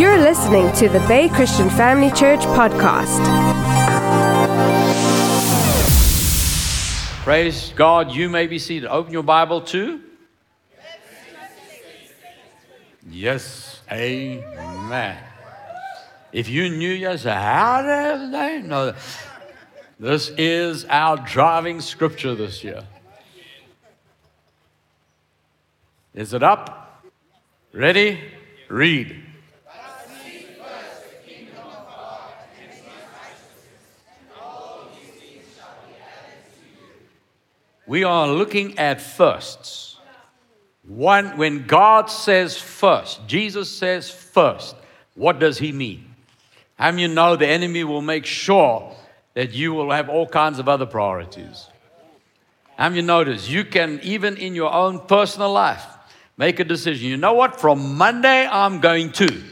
You're listening to the Bay Christian Family Church podcast. Praise God. You may be seated. Open your Bible to. Yes. Amen. If you knew, say, how did they know? This is our driving scripture this year. Is it up? Ready? Read. We are looking at firsts. One, when God says first, Jesus says first, what does he mean? How you know the enemy will make sure that you will have all kinds of other priorities? How you notice you can, even in your own personal life, make a decision. You know what? From Monday, I'm going to.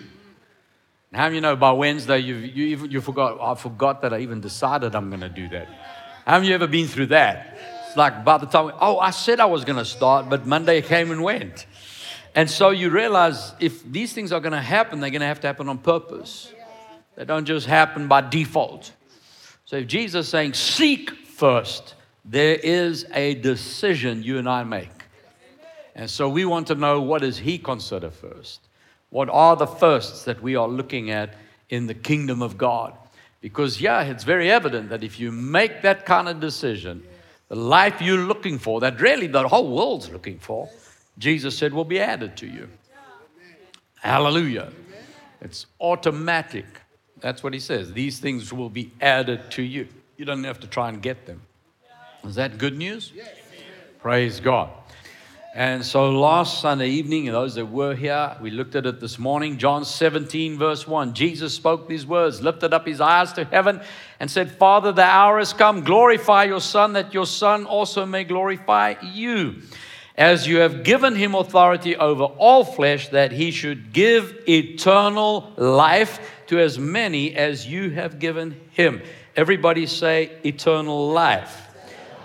How you know by Wednesday you you you forgot? I forgot that I even decided I'm going to do that. Have you ever been through that? Like by the time, oh, I said I was going to start, but Monday came and went. And so you realize if these things are going to happen, they're going to have to happen on purpose. They don't just happen by default. So if Jesus is saying, seek first, there is a decision you and I make. And so we want to know what does he consider first? What are the firsts that we are looking at in the kingdom of God? Because, yeah, it's very evident that if you make that kind of decision, the life you're looking for, that really the whole world's looking for, Jesus said will be added to you. Hallelujah. It's automatic. That's what he says. These things will be added to you. You don't have to try and get them. Is that good news? Praise God. And so last Sunday evening, those that were here, we looked at it this morning. John 17, verse 1. Jesus spoke these words, lifted up his eyes to heaven, and said, Father, the hour has come. Glorify your Son, that your Son also may glorify you. As you have given him authority over all flesh, that he should give eternal life to as many as you have given him. Everybody say, eternal life.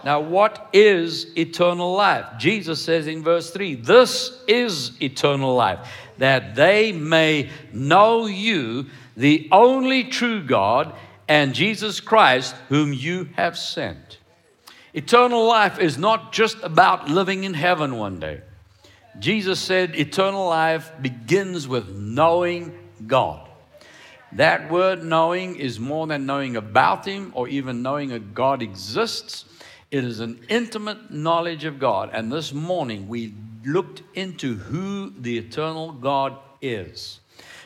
Now, what is eternal life? Jesus says in verse 3 This is eternal life, that they may know you, the only true God, and Jesus Christ, whom you have sent. Eternal life is not just about living in heaven one day. Jesus said eternal life begins with knowing God. That word knowing is more than knowing about Him or even knowing that God exists. It is an intimate knowledge of God. And this morning we looked into who the eternal God is.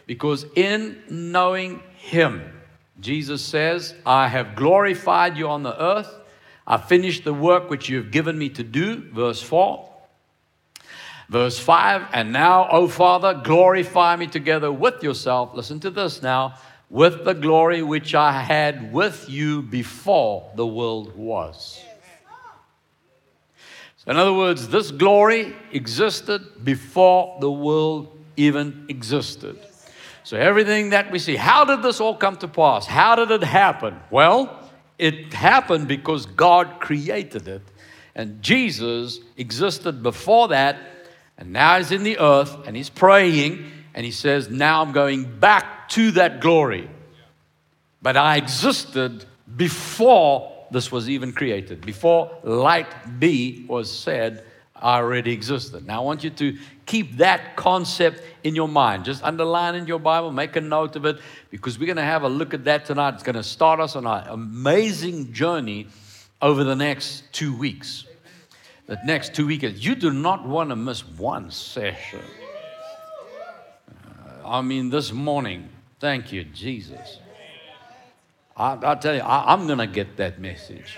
Because in knowing Him, Jesus says, I have glorified you on the earth. I finished the work which you have given me to do. Verse 4. Verse 5. And now, O Father, glorify me together with yourself. Listen to this now. With the glory which I had with you before the world was. In other words, this glory existed before the world even existed. So, everything that we see, how did this all come to pass? How did it happen? Well, it happened because God created it. And Jesus existed before that, and now he's in the earth and he's praying, and he says, Now I'm going back to that glory. But I existed before this was even created. Before light be was said, already existed. Now I want you to keep that concept in your mind. Just underline in your Bible, make a note of it, because we're going to have a look at that tonight. It's going to start us on an amazing journey over the next two weeks. The next two weekends. You do not want to miss one session. Uh, I mean, this morning, thank you, Jesus. I, will tell you, I, I'm going to get that message.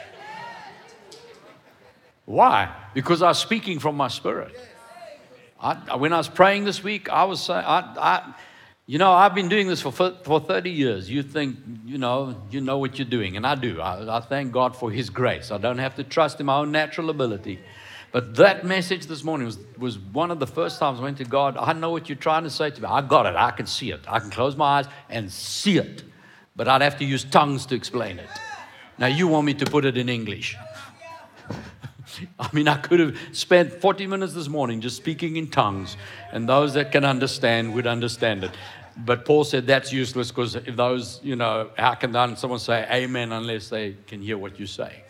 Why? Because I was speaking from my spirit. I, when I was praying this week, I was saying, I, I, you know, I've been doing this for, for 30 years. You think, you know, you know what you're doing, and I do. I, I thank God for His grace. I don't have to trust in my own natural ability. But that message this morning was, was one of the first times I went to God. I know what you're trying to say to me. I got it. I can see it. I can close my eyes and see it but I'd have to use tongues to explain it. Now, you want me to put it in English. I mean, I could have spent 40 minutes this morning just speaking in tongues, and those that can understand would understand it. But Paul said that's useless because if those, you know, how can someone say amen unless they can hear what you say?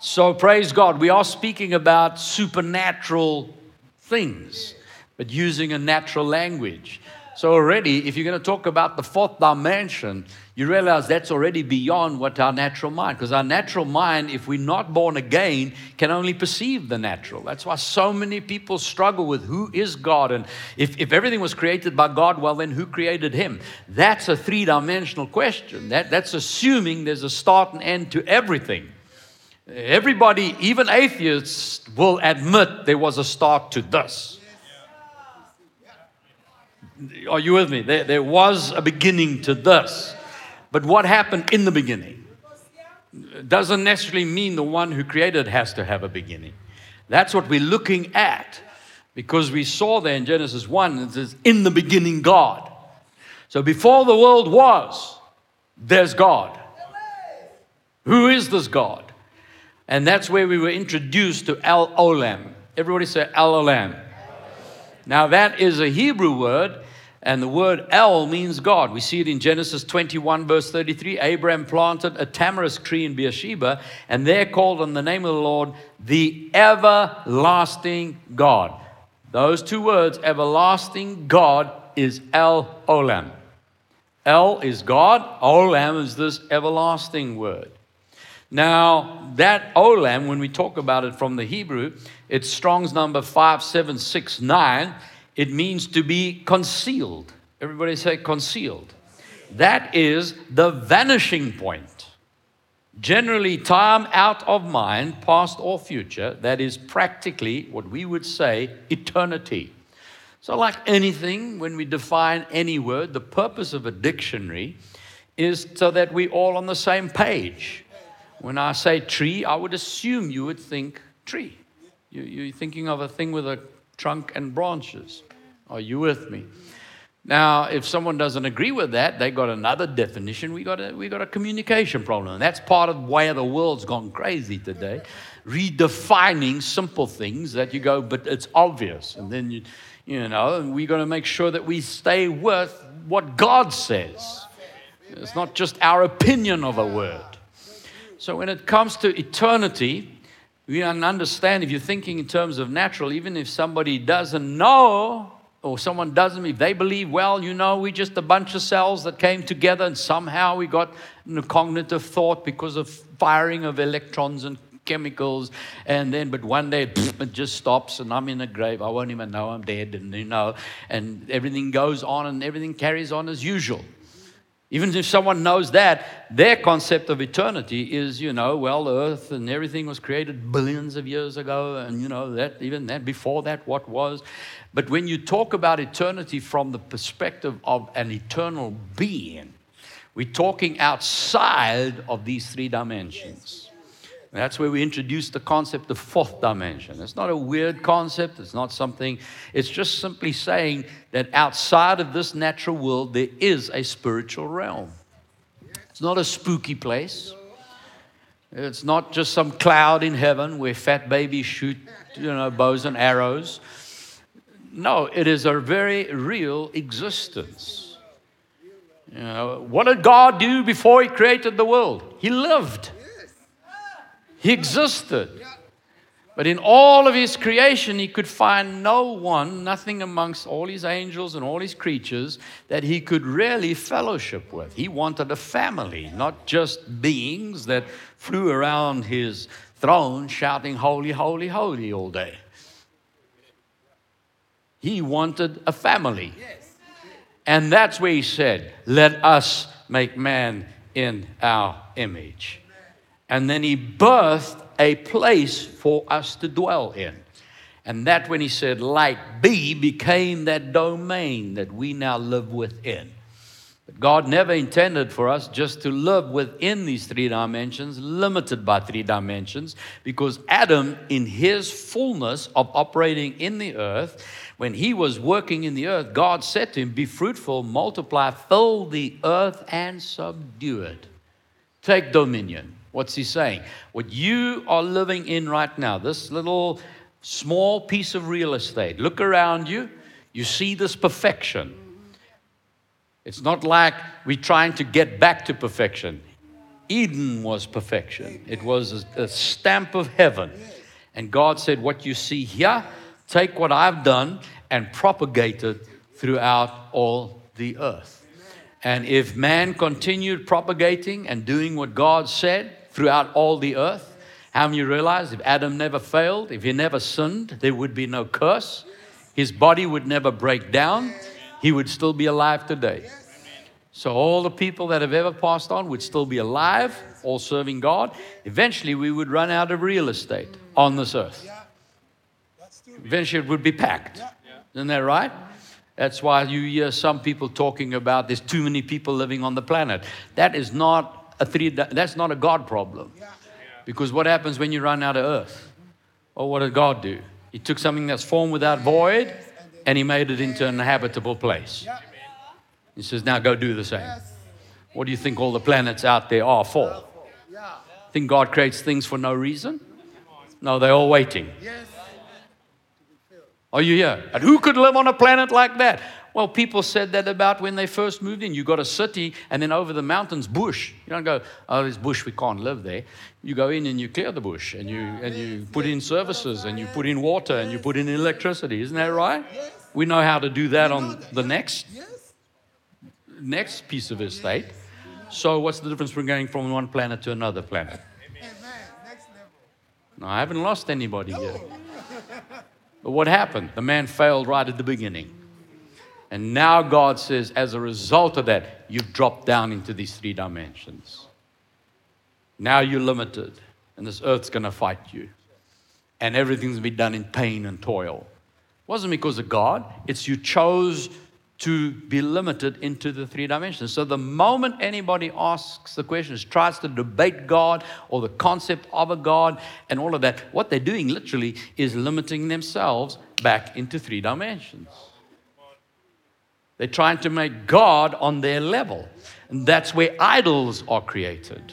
So praise God. We are speaking about supernatural things, but using a natural language. So, already, if you're going to talk about the fourth dimension, you realize that's already beyond what our natural mind, because our natural mind, if we're not born again, can only perceive the natural. That's why so many people struggle with who is God. And if, if everything was created by God, well, then who created him? That's a three dimensional question. That, that's assuming there's a start and end to everything. Everybody, even atheists, will admit there was a start to this. Are you with me? There, there was a beginning to this. But what happened in the beginning doesn't necessarily mean the one who created has to have a beginning. That's what we're looking at because we saw there in Genesis 1, it says, In the beginning, God. So before the world was, there's God. Who is this God? And that's where we were introduced to El Olam. Everybody say El Olam. Now, that is a Hebrew word, and the word El means God. We see it in Genesis 21, verse 33. Abraham planted a tamarisk tree in Beersheba, and there called on the name of the Lord the everlasting God. Those two words, everlasting God, is El Olam. El is God, Olam is this everlasting word. Now, that Olam, when we talk about it from the Hebrew, it's Strong's number 5769. It means to be concealed. Everybody say concealed. That is the vanishing point. Generally, time out of mind, past or future, that is practically what we would say eternity. So, like anything, when we define any word, the purpose of a dictionary is so that we're all on the same page. When I say tree, I would assume you would think tree. You, are thinking of a thing with a trunk and branches. Are you with me? Now, if someone doesn't agree with that, they got another definition. We got a, we got a communication problem. And that's part of why the world's gone crazy today. Redefining simple things that you go, but it's obvious. And then you, you know, we got to make sure that we stay with what God says. It's not just our opinion of a word. So when it comes to eternity, we understand if you're thinking in terms of natural, even if somebody doesn't know or someone doesn't, if they believe, well, you know, we're just a bunch of cells that came together and somehow we got know, cognitive thought because of firing of electrons and chemicals. And then but one day it just stops and i'm in a grave. I won't even know i'm dead and you know and everything goes on and everything carries on as usual even if someone knows that, their concept of eternity is, you know, well, earth and everything was created billions of years ago, and, you know, that even that, before that, what was. But when you talk about eternity from the perspective of an eternal being, we're talking outside of these three dimensions. That's where we introduce the concept of fourth dimension. It's not a weird concept, it's not something, it's just simply saying that outside of this natural world, there is a spiritual realm. It's not a spooky place. It's not just some cloud in heaven where fat babies shoot, you know, bows and arrows. No, it is a very real existence. You know, what did God do before He created the world? He lived. He existed. But in all of his creation, he could find no one, nothing amongst all his angels and all his creatures that he could really fellowship with. He wanted a family, not just beings that flew around his throne shouting, Holy, holy, holy all day. He wanted a family. And that's where he said, Let us make man in our image. And then he birthed a place for us to dwell in. And that, when he said, light be, became that domain that we now live within. But God never intended for us just to live within these three dimensions, limited by three dimensions, because Adam, in his fullness of operating in the earth, when he was working in the earth, God said to him, Be fruitful, multiply, fill the earth, and subdue it. Take dominion. What's he saying? What you are living in right now, this little small piece of real estate, look around you, you see this perfection. It's not like we're trying to get back to perfection. Eden was perfection, it was a, stamp of heaven. And God said, What you see here, take what I've done and propagate it throughout all the earth. And if man continued propagating and doing what God said throughout all the earth, how many realize if Adam never failed, if he never sinned, there would be no curse, his body would never break down, he would still be alive today. So all the people that have ever passed on would still be alive, all serving God. Eventually, we would run out of real estate on this earth. Eventually, it would be packed. Isn't that right? That's why you hear some people talking about there's too many people living on the planet. That is not a three. That's not a God problem. Because what happens when you run out of earth? Well, what did God do? He took something that's formed without void, and He made it into an habitable place. He says, now go do the same. What do you think all the planets out there are for? Think God creates things for no reason? No, they're all waiting. Are you here? And who could live on a planet like that? Well, people said that about when they first moved in. You got a city, and then over the mountains, bush. You don't go, oh, there's bush, we can't live there. You go in and you clear the bush, and you and you put in services, and you put in water, and you put in electricity. Isn't that right? We know how to do that on the next next piece of estate. So, what's the difference between going from one planet to another planet? No, I haven't lost anybody yet. But what happened? The man failed right at the beginning. And now God says, as a result of that, you've dropped down into these three dimensions. Now you're limited, and this earth's going to fight you. And everything's to be done in pain and toil. It wasn't because of God, it's you chose to be limited into the three dimensions. So the moment anybody asks the questions, tries to debate God or the concept of a God and all of that, what they're doing literally is limiting themselves back into three dimensions. They're trying to make God on their level. And that's where idols are created.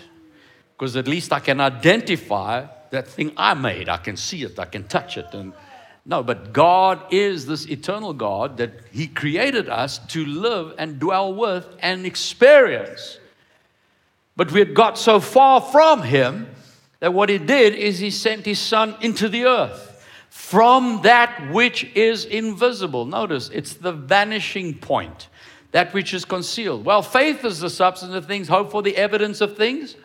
Because at least I can identify that thing I made. I can see it, I can touch it. And no, but God is this eternal God that He created us to live and dwell with and experience. But we had got so far from Him that what He did is He sent His Son into the earth from that which is invisible. Notice, it's the vanishing point, that which is concealed. Well, faith is the substance of things, hope for the evidence of things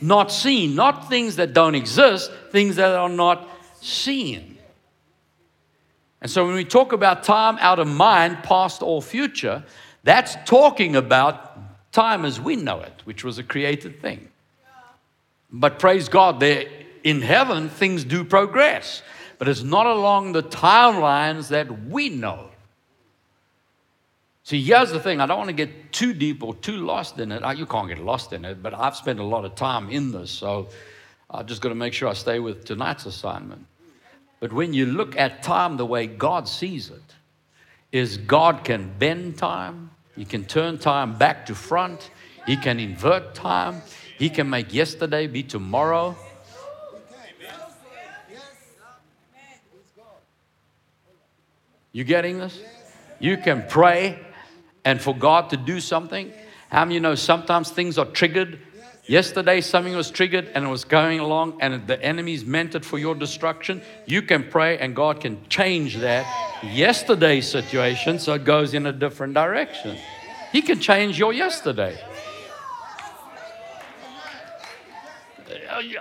not seen, not things that don't exist, things that are not seen. And so when we talk about time out of mind, past or future, that's talking about time as we know it, which was a created thing. But praise God, there in heaven things do progress, but it's not along the timelines that we know. See, here's the thing I don't want to get too deep or too lost in it. You can't get lost in it, but I've spent a lot of time in this, so I've just got to make sure I stay with tonight's assignment. But when you look at time the way God sees it, is God can bend time, He can turn time back to front, He can invert time, He can make yesterday be tomorrow. You getting this? You can pray and for God to do something. How many you know sometimes things are triggered Yesterday, something was triggered and it was going along, and the enemy's meant it for your destruction. You can pray, and God can change that yesterday's situation so it goes in a different direction. He can change your yesterday.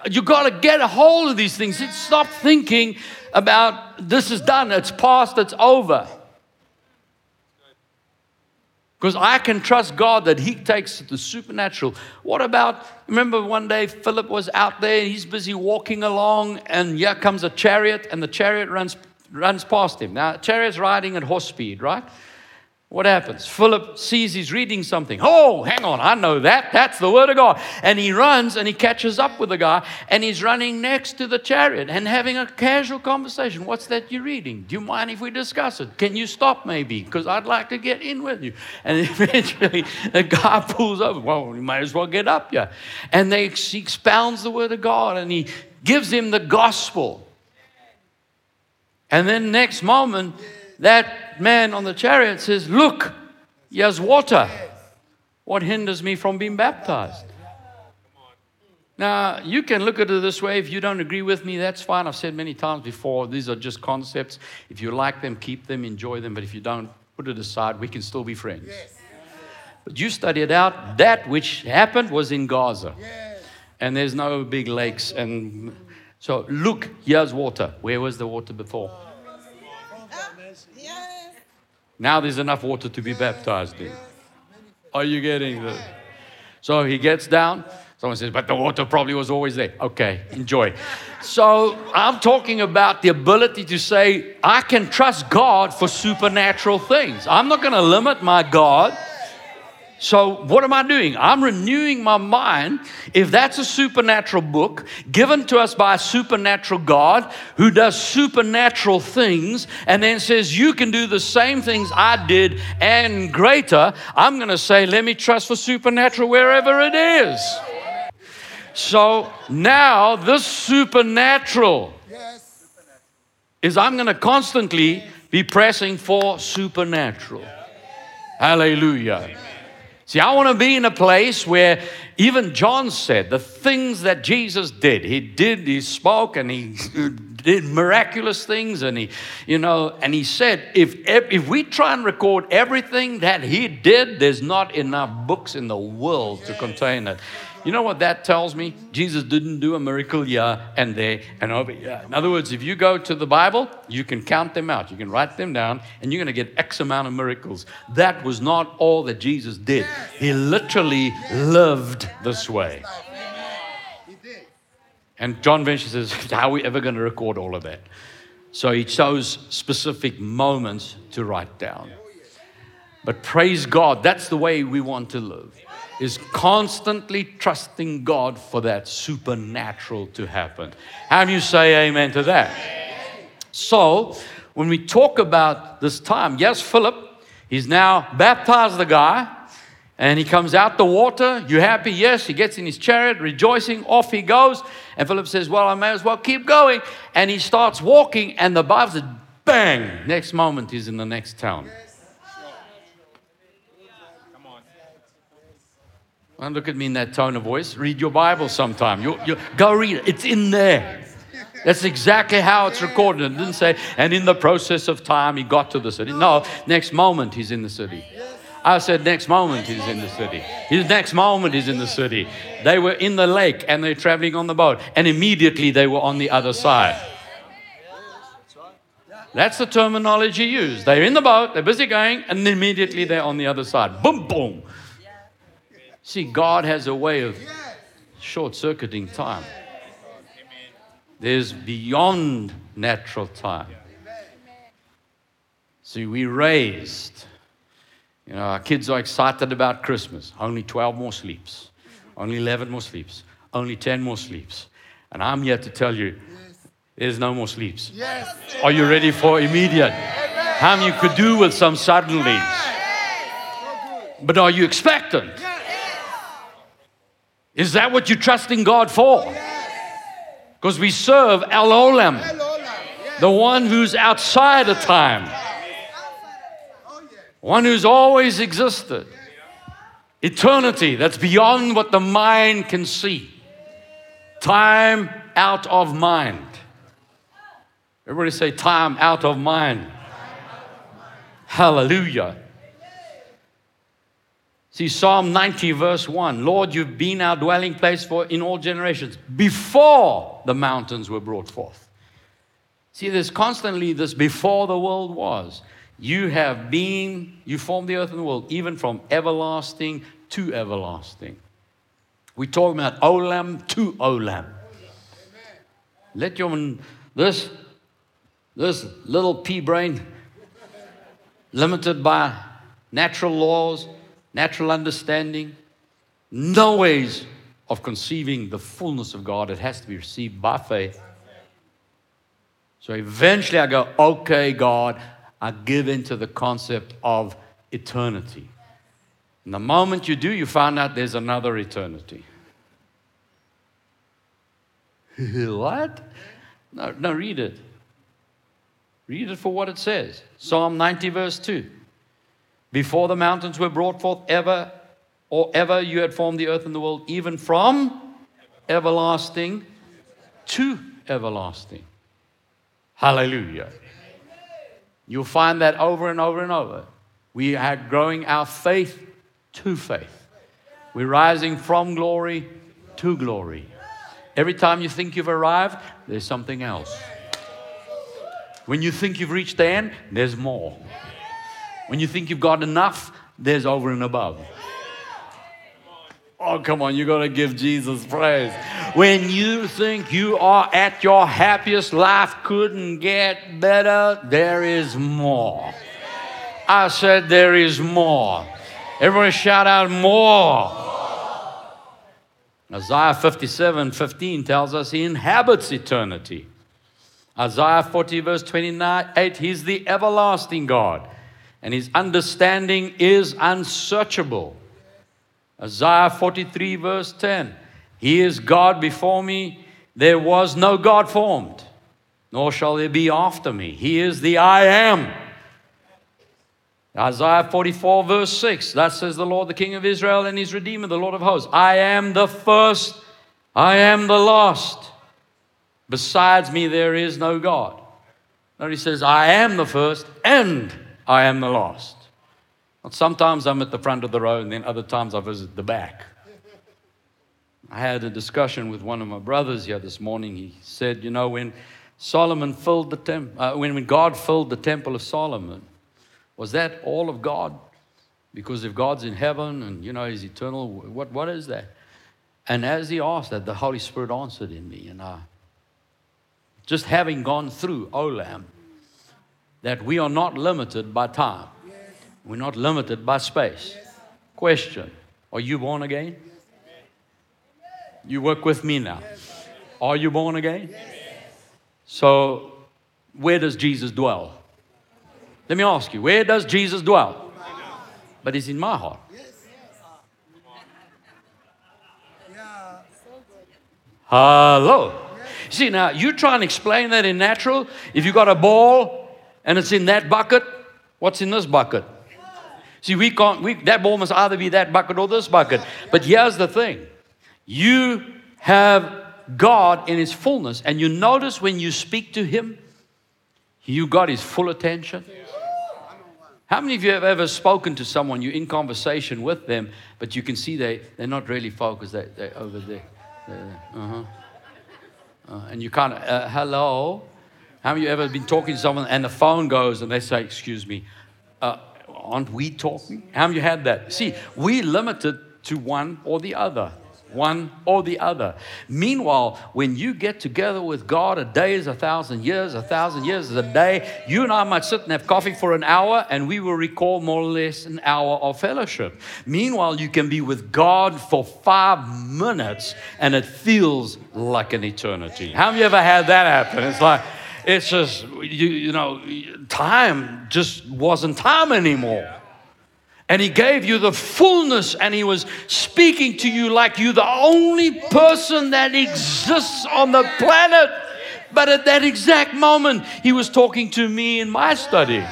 You got to get a hold of these things. Stop thinking about this is done, it's past, it's over. Because I can trust God that He takes the supernatural. What about, remember one day Philip was out there, he's busy walking along, and here comes a chariot, and the chariot runs, runs past him. Now, chariot's riding at horse speed, right? What happens? Philip sees he's reading something. Oh, hang on, I know that. That's the word of God. And he runs and he catches up with the guy and he's running next to the chariot and having a casual conversation. What's that you're reading? Do you mind if we discuss it? Can you stop maybe? Because I'd like to get in with you. And eventually the guy pulls over. Well, you might as well get up, yeah. And they, he expounds the word of God and he gives him the gospel. And then next moment, that man on the chariot says, Look, Here's water. What hinders me from being baptized? Now, you can look at it this way. If you don't agree with me, that's fine. I've said many times before, these are just concepts. If you like them, keep them, enjoy them. But if you don't, put it aside. We can still be friends. But you study it out. That which happened was in Gaza. And there's no big lakes. And so, look, here's water. Where was the water before? Now there's enough water to be baptized in. Are you getting this? So he gets down. Someone says, but the water probably was always there. Okay, enjoy. So I'm talking about the ability to say, I can trust God for supernatural things. I'm not going to limit my God so, what am I doing? I'm renewing my mind. If that's a supernatural book given to us by a supernatural God who does supernatural things and then says, You can do the same things I did and greater, I'm going to say, Let me trust for supernatural wherever it is. So, now this supernatural is I'm going to constantly be pressing for supernatural. Hallelujah. See, I want to be in a place where even John said the things that Jesus did. He did, he spoke, and he uh, did miraculous things, and he, you know, and he said, if if we try and record everything that he did, there's not enough books in the world to contain it. You know what that tells me? Jesus didn't do a miracle here and there and over here. In other words, if you go to the Bible, you can count them out. You can write them down and you're going to get X amount of miracles. That was not all that Jesus did. He literally lived this way. And John Venture says, How are we ever going to record all of that? So he chose specific moments to write down. But praise God, that's the way we want to live is constantly trusting God for that supernatural to happen. How do you say amen to that? So, when we talk about this time, yes, Philip, he's now baptized the guy and he comes out the water. You happy? Yes. He gets in his chariot, rejoicing. Off he goes. And Philip says, Well, I may as well keep going. And he starts walking, and the Bible says, Bang! Next moment, he's in the next town. Don't look at me in that tone of voice. Read your Bible sometime. You, you, go read it. It's in there. That's exactly how it's recorded. It didn't say, and in the process of time, he got to the city. No, next moment, he's in the city. I said, next moment, he's in the city. His next moment, he's in the city. They were in the lake and they're traveling on the boat, and immediately they were on the other side. That's the terminology used. They're in the boat, they're busy going, and immediately they're on the other side. Boom, boom. See, God has a way of short circuiting time. There's beyond natural time. See, we raised, you know, our kids are excited about Christmas. Only 12 more sleeps, only 11 more sleeps, only 10 more sleeps. And I'm here to tell you, there's no more sleeps. Are you ready for immediate? How many you could do with some suddenlies? But are you expectant? Is that what you're trusting God for? Because we serve El Olam, the one who's outside of time, one who's always existed. Eternity that's beyond what the mind can see. Time out of mind. Everybody say, time out of mind. Hallelujah. See, Psalm 90, verse 1 Lord, you've been our dwelling place for in all generations before the mountains were brought forth. See, there's constantly this before the world was. You have been, you formed the earth and the world, even from everlasting to everlasting. We talk about Olam to Olam. Let your this this little pea brain, limited by natural laws, natural understanding, no ways of conceiving the fullness of God. It has to be received by faith. So eventually I go, okay, God, I give into the concept of eternity. And the moment you do, you find out there's another eternity. what? No, no, read it. Read it for what it says. Psalm 90, verse 2. Before the mountains were brought forth, ever or ever you had formed the earth and the world, even from everlasting to everlasting. Hallelujah. You'll find that over and over and over. We are growing our faith to faith. We're rising from glory to glory. Every time you think you've arrived, there's something else. When you think you've reached the end, there's more. When you think you've got enough, there's over and above. Oh, come on, you got to give Jesus praise. When you think you are at your happiest, life couldn't get better, there is more. I said, There is more. Everyone shout out more. Isaiah 57 15 tells us he inhabits eternity. Isaiah 40, verse 28, he's the everlasting God, and his understanding is unsearchable. Isaiah 43, verse 10. He is God before me. There was no God formed, nor shall there be after me. He is the I am. Isaiah 44, verse 6. That says the Lord, the King of Israel, and his Redeemer, the Lord of hosts. I am the first, I am the last. Besides me, there is no God. Now he says, I am the first, and I am the last. Sometimes I'm at the front of the row, and then other times I visit the back. I had a discussion with one of my brothers here this morning. He said, You know, when Solomon filled the temple, uh, when, when God filled the temple of Solomon, was that all of God? Because if God's in heaven and, you know, He's eternal, what, what is that? And as he asked that, the Holy Spirit answered in me. And I, just having gone through Olam, that we are not limited by time. We're not limited by space. Question Are you born again? You work with me now. Are you born again? So, where does Jesus dwell? Let me ask you, where does Jesus dwell? But he's in my heart. Hello. See, now you try and explain that in natural. If you got a ball and it's in that bucket, what's in this bucket? See, we can't, we, that ball must either be that bucket or this bucket. But here's the thing you have God in His fullness, and you notice when you speak to Him, you got His full attention. How many of you have ever spoken to someone, you're in conversation with them, but you can see they, they're not really focused, they, they're over there. uh-huh. Uh, and you kind of, uh, hello? How many of you ever been talking to someone and the phone goes and they say, excuse me, uh, aren't we talking? How many of you had that? See, we're limited to one or the other. One or the other. Meanwhile, when you get together with God, a day is a thousand years, a thousand years is a day. You and I might sit and have coffee for an hour, and we will recall more or less an hour of fellowship. Meanwhile, you can be with God for five minutes, and it feels like an eternity. How have you ever had that happen? It's like, it's just, you, you know, time just wasn't time anymore. And he gave you the fullness, and he was speaking to you like you the only person that exists on the planet. But at that exact moment, he was talking to me in my study.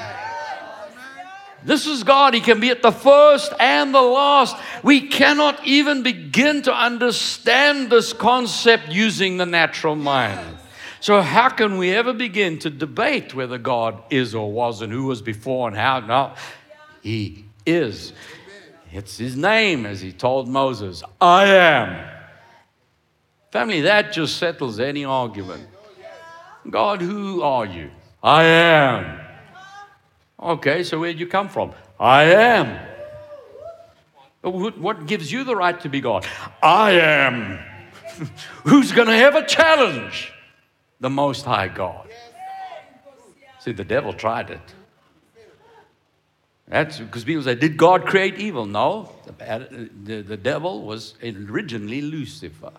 This is God. He can be at the first and the last. We cannot even begin to understand this concept using the natural mind. So, how can we ever begin to debate whether God is or was and who was before and how? No, He is. It's His name, as He told Moses I am. Family, that just settles any argument. God, who are you? I am. Okay, so where'd you come from? I am. What gives you the right to be God? I am. Who's going to have a challenge? The Most High God. See, the devil tried it. That's because people say, Did God create evil? No, the, the, the devil was originally Lucifer.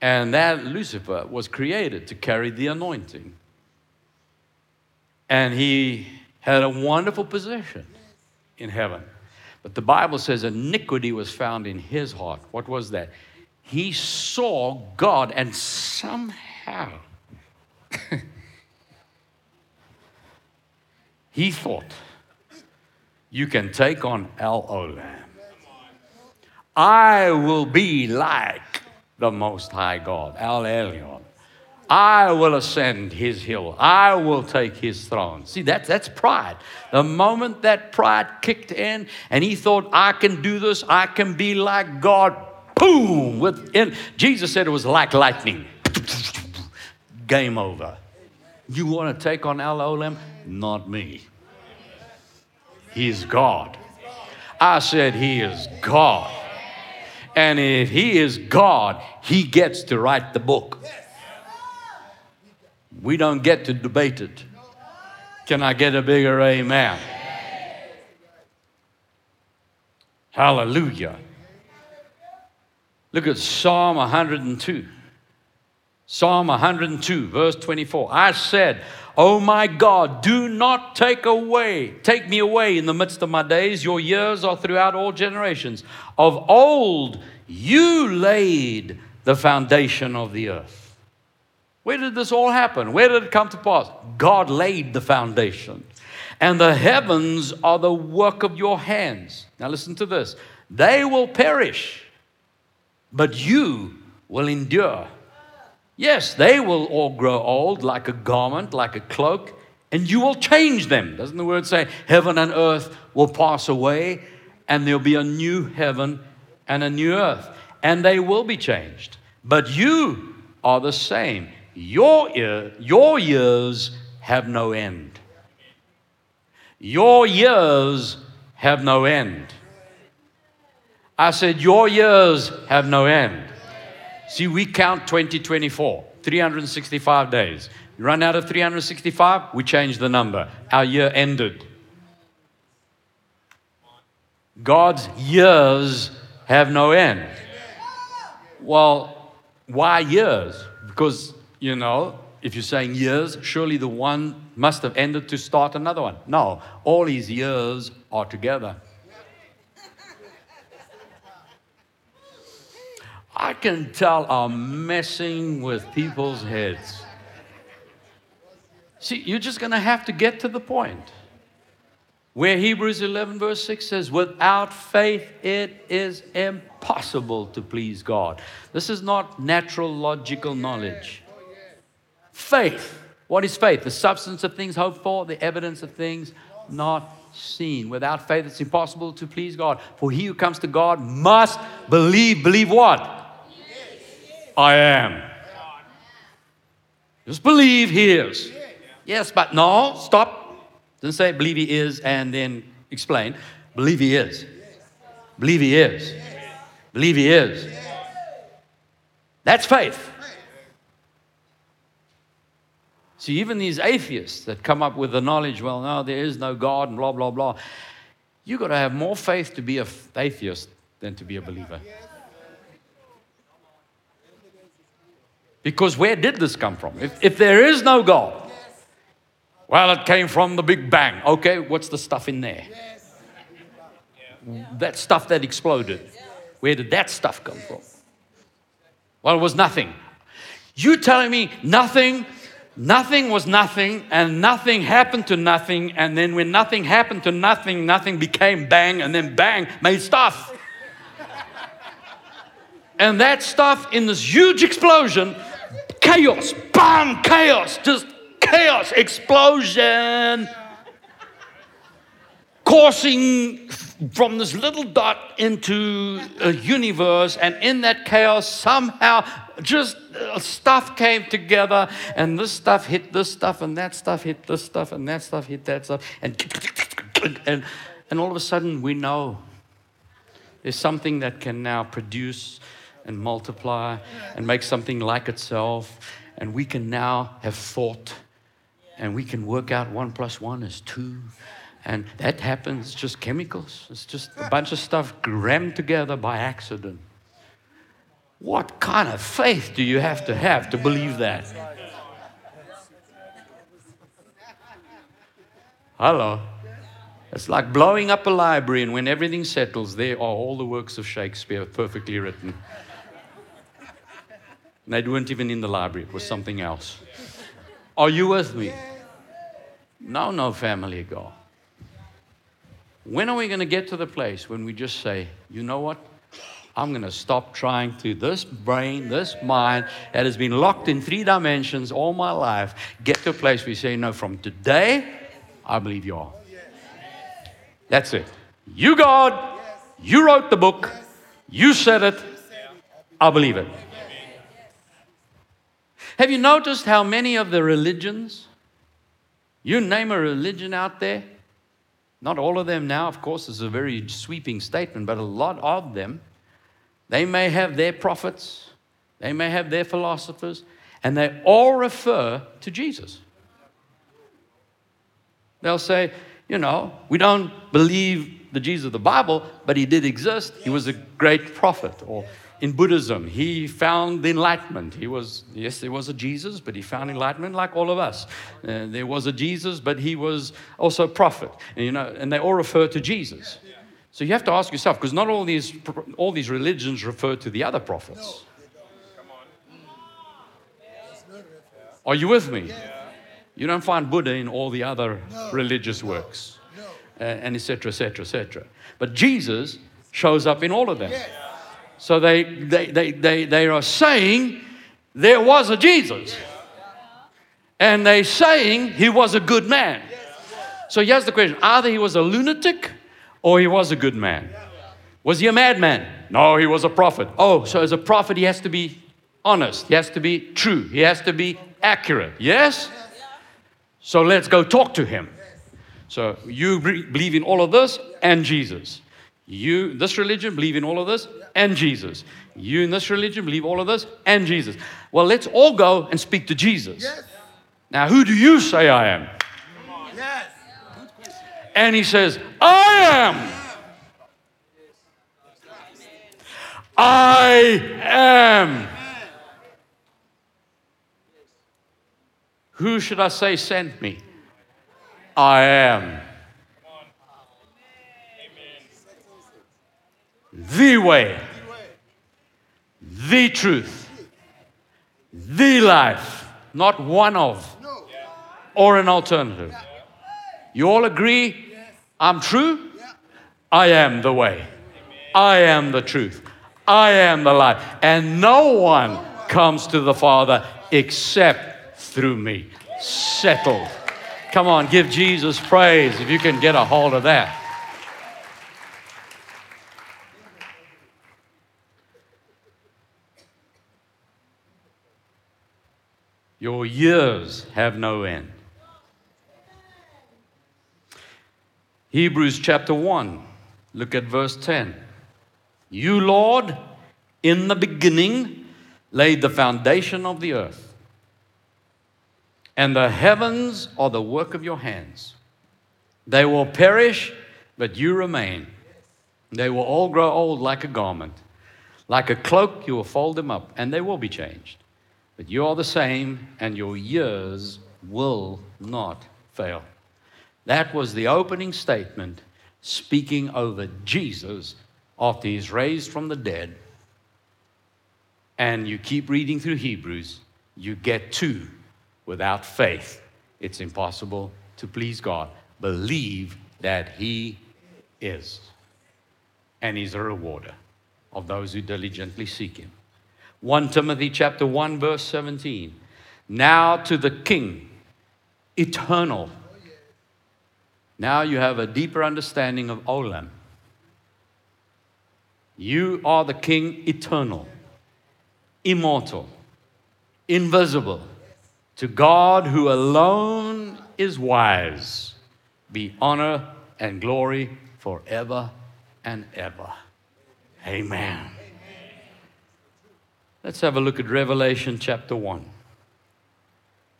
And that Lucifer was created to carry the anointing. And he had a wonderful position in heaven. But the Bible says iniquity was found in his heart. What was that? He saw God and somehow how? he thought you can take on El Olam. I will be like the Most High God, El Elyon. I will ascend his hill. I will take his throne. See, that, that's pride. The moment that pride kicked in and he thought, I can do this, I can be like God, boom, within. Jesus said it was like lightning. Game over. You want to take on El Olam? Not me. He's God. I said, He is God. And if He is God, He gets to write the book. We don't get to debate it. Can I get a bigger amen? Hallelujah. Look at Psalm 102. Psalm 102, verse 24. I said, Oh my God, do not take away, take me away in the midst of my days. Your years are throughout all generations. Of old, you laid the foundation of the earth. Where did this all happen? Where did it come to pass? God laid the foundation. And the heavens are the work of your hands. Now listen to this. They will perish, but you will endure. Yes, they will all grow old like a garment, like a cloak, and you will change them. Doesn't the word say heaven and earth will pass away and there'll be a new heaven and a new earth? And they will be changed. But you are the same. Your, ear, your years have no end. Your years have no end. I said, Your years have no end. See, we count 2024, 365 days. You run out of 365, we change the number. Our year ended. God's years have no end. Well, why years? Because, you know, if you're saying years, surely the one must have ended to start another one. No, all his years are together. I can tell are messing with people's heads. See, you're just going to have to get to the point where Hebrews 11, verse 6 says, Without faith, it is impossible to please God. This is not natural, logical knowledge. Faith. What is faith? The substance of things hoped for, the evidence of things not seen. Without faith, it's impossible to please God. For he who comes to God must believe. Believe what? I am. Just believe he is. Yes, but no, stop. Doesn't say believe he is and then explain. Believe he is. Believe he is. Believe he is. That's faith. See, even these atheists that come up with the knowledge, well, no, there is no God and blah, blah, blah. You've got to have more faith to be an atheist than to be a believer. Because where did this come from? If, if there is no God, well, it came from the Big Bang. Okay, what's the stuff in there? That stuff that exploded. Where did that stuff come from? Well, it was nothing. You telling me nothing, nothing was nothing, and nothing happened to nothing, and then when nothing happened to nothing, nothing became bang, and then bang made stuff. and that stuff in this huge explosion chaos, bam, chaos, just chaos, explosion, coursing from this little dot into a universe, and in that chaos, somehow just uh, stuff came together, and this stuff hit this stuff, and that stuff hit this stuff, and that stuff hit that stuff, and and, and all of a sudden we know there's something that can now produce and multiply and make something like itself. And we can now have thought and we can work out one plus one is two. And that happens just chemicals. It's just a bunch of stuff crammed together by accident. What kind of faith do you have to have to believe that? Hello. It's like blowing up a library, and when everything settles, there are all the works of Shakespeare perfectly written. And they weren't even in the library, it was something else. Are you with me? No, no, family God. When are we going to get to the place when we just say, you know what? I'm going to stop trying to this brain, this mind that has been locked in three dimensions all my life, get to a place where you say, no, from today, I believe you are. That's it. You, God, you wrote the book, you said it, I believe it. Have you noticed how many of the religions, you name a religion out there, not all of them now, of course, is a very sweeping statement, but a lot of them, they may have their prophets, they may have their philosophers, and they all refer to Jesus. They'll say, you know, we don't believe the Jesus of the Bible, but he did exist. He was a great prophet. Or in Buddhism, he found the enlightenment. He was, yes, there was a Jesus, but he found enlightenment like all of us. Uh, there was a Jesus, but he was also a prophet. And, you know, and they all refer to Jesus. So you have to ask yourself, because not all these, all these religions refer to the other prophets. Are you with me? You don't find Buddha in all the other religious works, uh, and etc., etc., etc. But Jesus shows up in all of them. So they, they, they, they, they are saying there was a Jesus. And they're saying he was a good man. So here's the question either he was a lunatic or he was a good man. Was he a madman? No, he was a prophet. Oh, so as a prophet, he has to be honest, he has to be true, he has to be accurate. Yes? So let's go talk to him. So you believe in all of this and Jesus. You, this religion, believe in all of this and Jesus. You in this religion believe all of this and Jesus. Well, let's all go and speak to Jesus. Yes. Now, who do you say I am? Yes. And he says, I am. I am. Who should I say sent me? I am. The way, the truth, the life, not one of, or an alternative. You all agree? I'm true? I am the way. I am the truth. I am the life. And no one comes to the Father except through me. Settled. Come on, give Jesus praise if you can get a hold of that. Your years have no end. Hebrews chapter 1, look at verse 10. You, Lord, in the beginning laid the foundation of the earth and the heavens are the work of your hands. They will perish, but you remain. They will all grow old like a garment. Like a cloak, you will fold them up, and they will be changed. But you are the same, and your years will not fail. That was the opening statement speaking over Jesus after he's raised from the dead. And you keep reading through Hebrews, you get to Without faith, it's impossible to please God. Believe that He is. And He's a rewarder of those who diligently seek Him. 1 Timothy chapter 1 verse 17. Now to the King, eternal. Now you have a deeper understanding of Olam. You are the King eternal, immortal, invisible to God, who alone is wise, be honor and glory forever and ever. Amen. Let's have a look at Revelation chapter 1.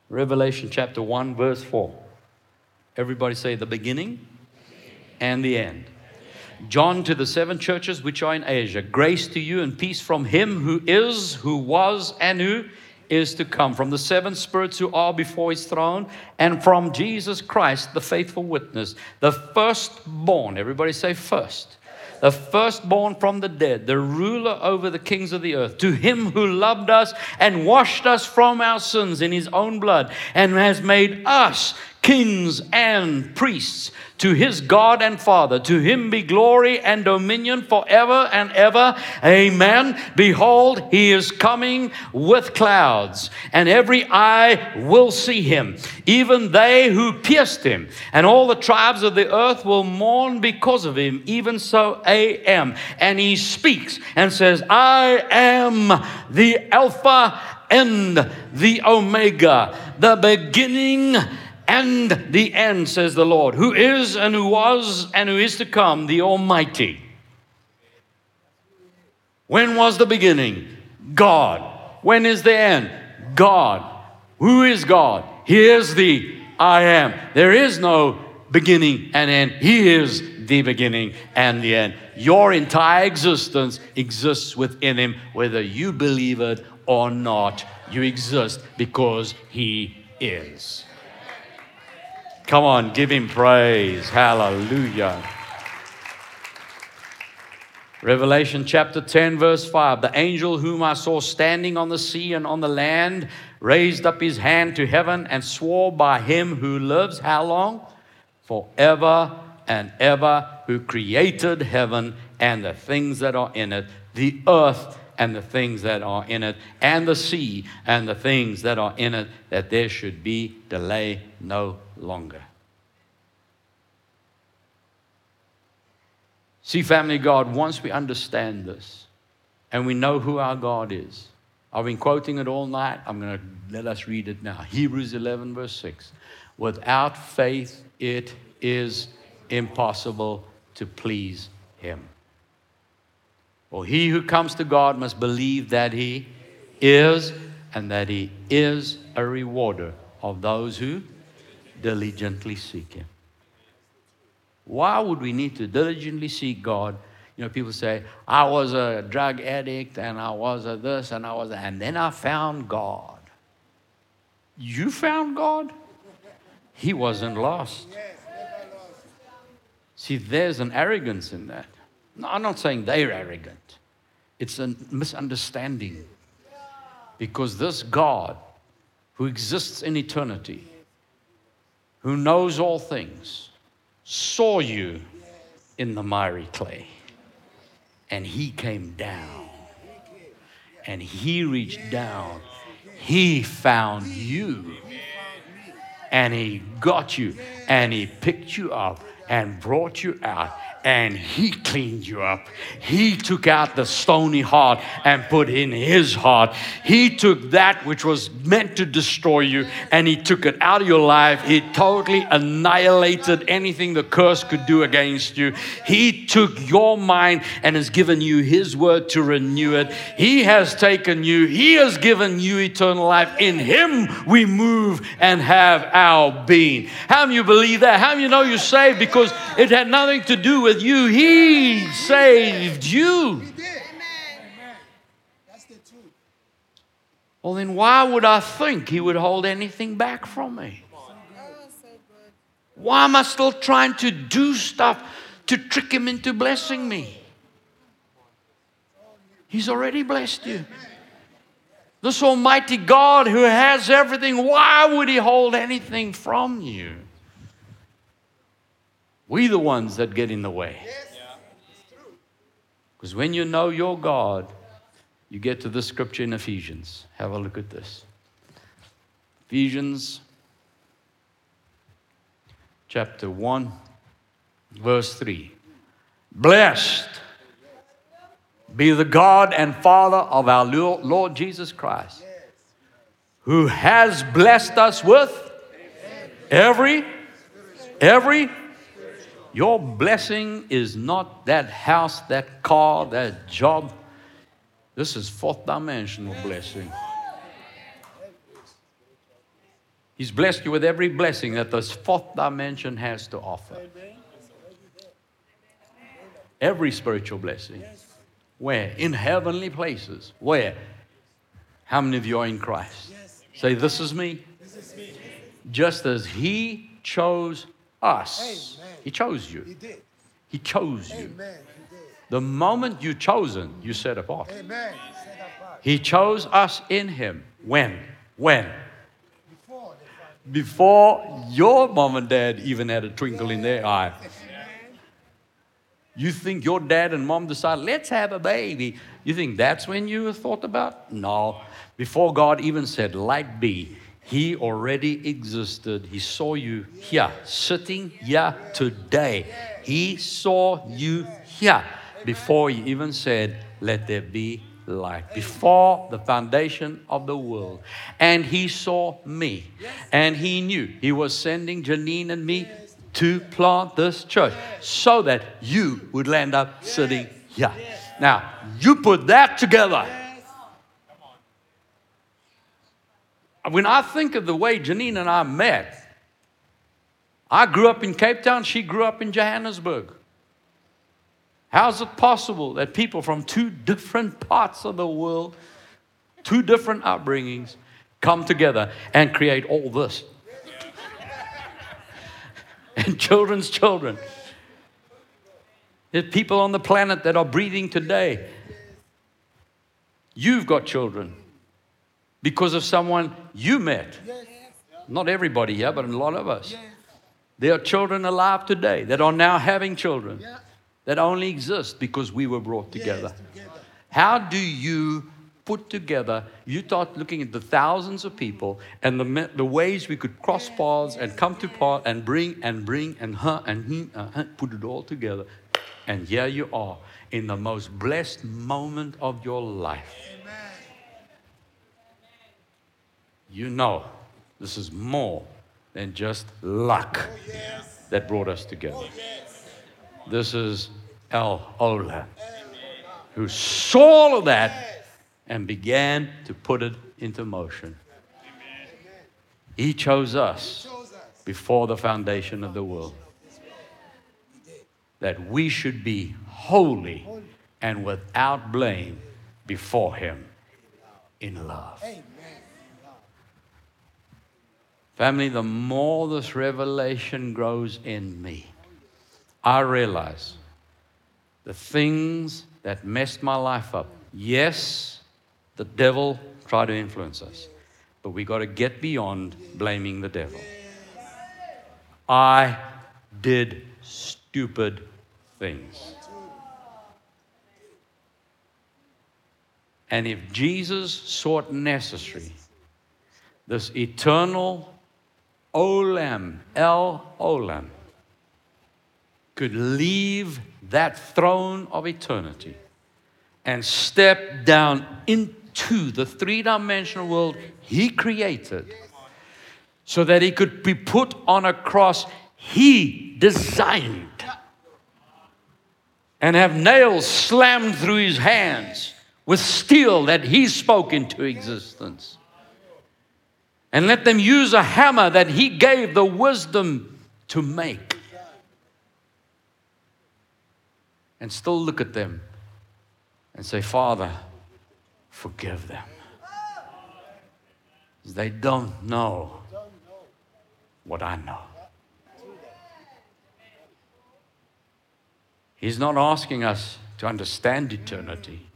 Revelation chapter 1, verse 4. Everybody say the beginning and the end. John to the seven churches which are in Asia, grace to you and peace from him who is, who was, and who is to come, from the seven spirits who are before his throne, and from Jesus Christ, the faithful witness, the firstborn. Everybody say first. The firstborn from the dead, the ruler over the kings of the earth, to him who loved us and washed us from our sins in his own blood, and has made us kings and priests to his God and Father. To him be glory and dominion forever and ever. Amen. Behold, he is coming with clouds, and every eye will see him, even they who pierced him, and all the tribes of the earth will mourn because of him. Even so, I am. And he speaks and says, I am the Alpha and the Omega, the beginning and the end, says the Lord, who is and who was and who is to come, the Almighty. When was the beginning? God. When is the end? God. Who is God? He is the I am. There is no beginning and end. He is the beginning and the end. Your entire existence exists within Him, whether you believe it or not. You exist because He is. Come on, give him praise. Hallelujah. Revelation chapter 10, verse 5. The angel whom I saw standing on the sea and on the land raised up his hand to heaven and swore by him who lives how long? Forever and ever, who created heaven and the things that are in it, the earth and the things that are in it, and the sea and the things that are in it, that there should be delay no longer. See, family, God, once we understand this and we know who our God is, I've been quoting it all night. I'm going to let us read it now. Hebrews 11, verse 6. Without faith, it is impossible to please Him. For he who comes to God must believe that He is and that He is a rewarder of those who diligently seek Him. Why would we need to diligently seek God? You know, people say, I was a drug addict and I was a this and I was a, and then I found God. You found God? He wasn't lost. See, there's an arrogance in that. No, I'm not saying they're arrogant. It's a misunderstanding. Because this God, who exists in eternity, who knows all things, saw you in the miry clay. And he came down. And he reached down. He found you. And he got you. And he picked you up and brought you out and he cleaned you up. He took out the stony heart and put in his heart. He took that which was meant to destroy you and he took it out of your life. He totally annihilated anything the curse could do against you. He took your mind and has given you his word to renew it. He has taken you, he has given you eternal life. In him we move and have our being. How many you believe that? How many you know you're saved because it had nothing to do with with you, He saved you. Well, then why would I think He would hold anything back from me? Why am I still trying to do stuff to trick Him into blessing me? He's already blessed you. This Almighty God who has everything, why would He hold anything from you? We the ones that get in the way. Because when you know your God, you get to this scripture in Ephesians. Have a look at this. Ephesians chapter 1, verse 3. Blessed be the God and Father of our Lord Jesus Christ, who has blessed us with every, every your blessing is not that house, that car, that job. This is fourth dimensional blessing. He's blessed you with every blessing that this fourth dimension has to offer. Every spiritual blessing. Where? In heavenly places. Where? How many of you are in Christ? Say, This is me. Just as He chose us. He chose you. He did. He chose you. Amen. The moment you chosen, you set apart. Amen. He chose us in Him. When? When? before your mom and dad even had a twinkle in their eye. You think your dad and mom decided, let's have a baby. You think that's when you thought about? No. Before God even said, light be, He already existed. He saw you here, sitting here today. He saw you here before He even said, let there be light before the foundation of the world. And he saw me. And he knew he was sending Janine and me to plant this church so that you would land up sitting here. Now, you put that together. When I think of the way Janine and I met, I grew up in Cape Town, she grew up in Johannesburg. How's it possible that people from two different parts of the world, two different upbringings, come together and create all this? and children's children. There's people on the planet that are breathing today. You've got children because of someone you met. Not everybody here, but a lot of us. There are children alive today that are now having children that only exist because we were brought together. Yes, together. How do you put together, you start looking at the thousands of people and the, the ways we could cross paths and come to part and bring and bring and huh and he, uh, put it all together. And here you are in the most blessed moment of your life. You know, this is more than just luck that brought us together. This is El Olam, who saw all of that and began to put it into motion. He chose us before the foundation of the world. That we should be holy and without blame before Him in love. Family, the more this revelation grows in me, I realize the things that messed my life up. Yes, the devil tried to influence us, but we got to get beyond blaming the devil. I did stupid things. And if Jesus sought necessary, this eternal Olam, El Olam, could leave that throne of eternity and step down into the three dimensional world He created so that He could be put on a cross He designed and have nails slammed through His hands with steel that He spoke into existence. And let them use a hammer that He gave the wisdom to make. and still look at them and say, Father, forgive them. They don't know what I know. He's not asking us to understand eternity.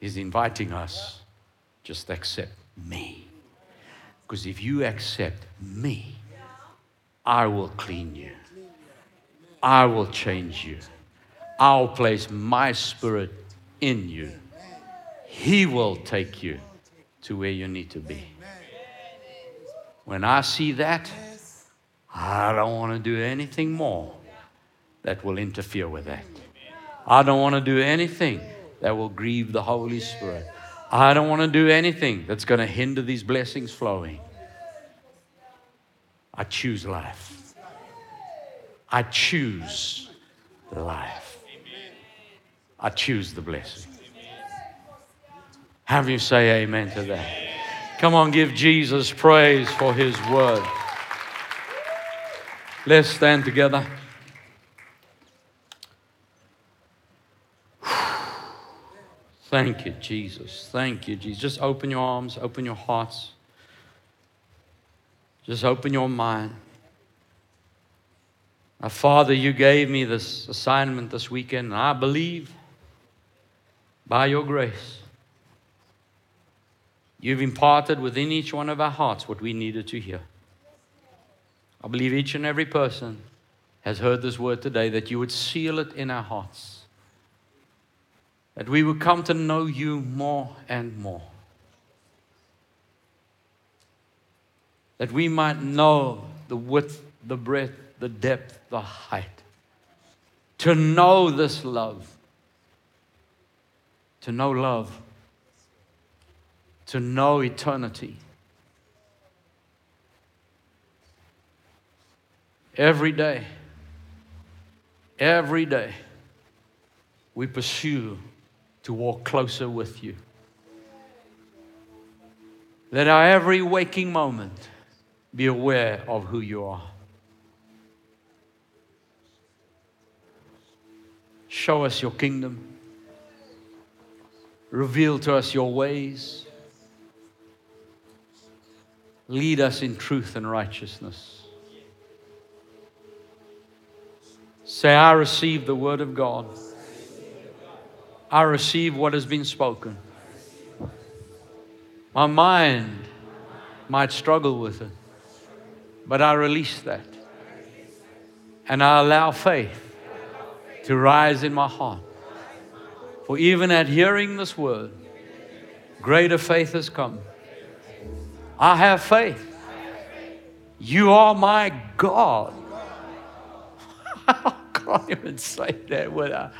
He's inviting us just accept me. Because if you accept me, I will clean you. I will change you. I'll place my spirit in you. He will take you to where you need to be. When I see that, I don't want to do anything more that will interfere with that. I don't want to do anything that will grieve the Holy Spirit. I don't want to do anything that's going to hinder these blessings flowing. I choose life. I choose life. I choose the blessing. Have you say amen to that? Come on, give Jesus praise for his word. Let's stand together. Thank you, Jesus. Thank you, Jesus. Just open your arms, open your hearts. Just open your mind. Now, Father, you gave me this assignment this weekend, and I believe by your grace You've imparted within each one of our hearts what we needed to hear. I believe each and every person has heard this word today that you would seal it in our hearts. That we will come to know you more and more. That we might know the width, the breadth, the depth, the height. To know this love. To know love to know eternity. Every day, every day, we pursue to walk closer with you. Let our every waking moment be aware of who you are. Show us your kingdom. Reveal to us your ways. Lead us in truth and righteousness. Say, I receive the word of God. I receive what has been spoken. My mind might struggle with it, but I release that. And I allow faith to rise in my heart. For even at hearing this word, greater faith has come. I have faith. You are my God. I can't even say that without.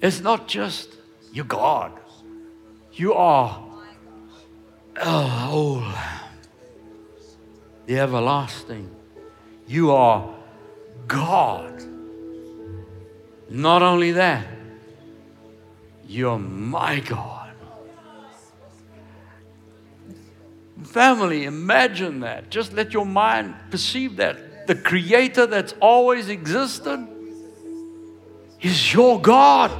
It's not just your God. You are oh, oh, the everlasting. You are God. Not only that, you're my God. Family, imagine that. Just let your mind perceive that. The creator that's always existed is your God.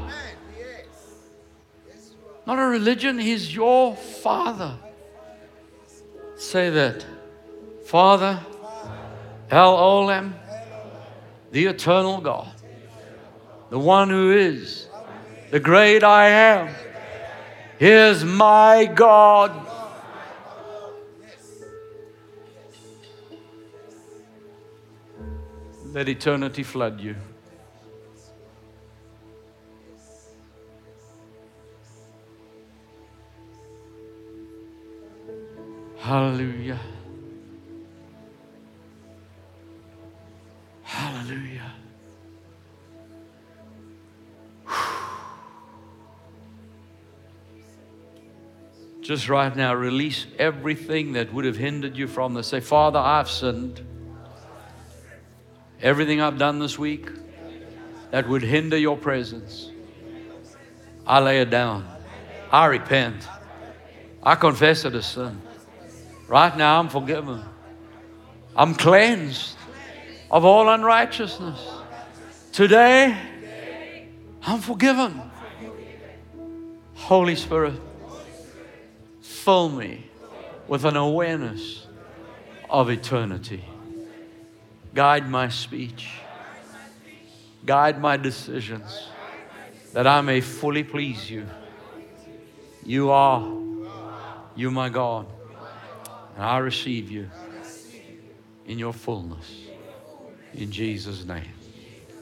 Not a religion, He's your Father. Say that. Father, El Olam, the eternal God, the one who is, the great I am, is my God. Let eternity flood you. Hallelujah. Hallelujah. Just right now, release everything that would have hindered you from this. Say, Father, I've sinned. Everything I've done this week that would hinder your presence, I lay it down. I repent. I confess it as sin. Right now, I'm forgiven. I'm cleansed of all unrighteousness. Today, I'm forgiven. Holy Spirit, fill me with an awareness of eternity. Guide my speech. Guide my decisions that I may fully please you. You are, you my God. And I receive you in your fullness. In Jesus' name.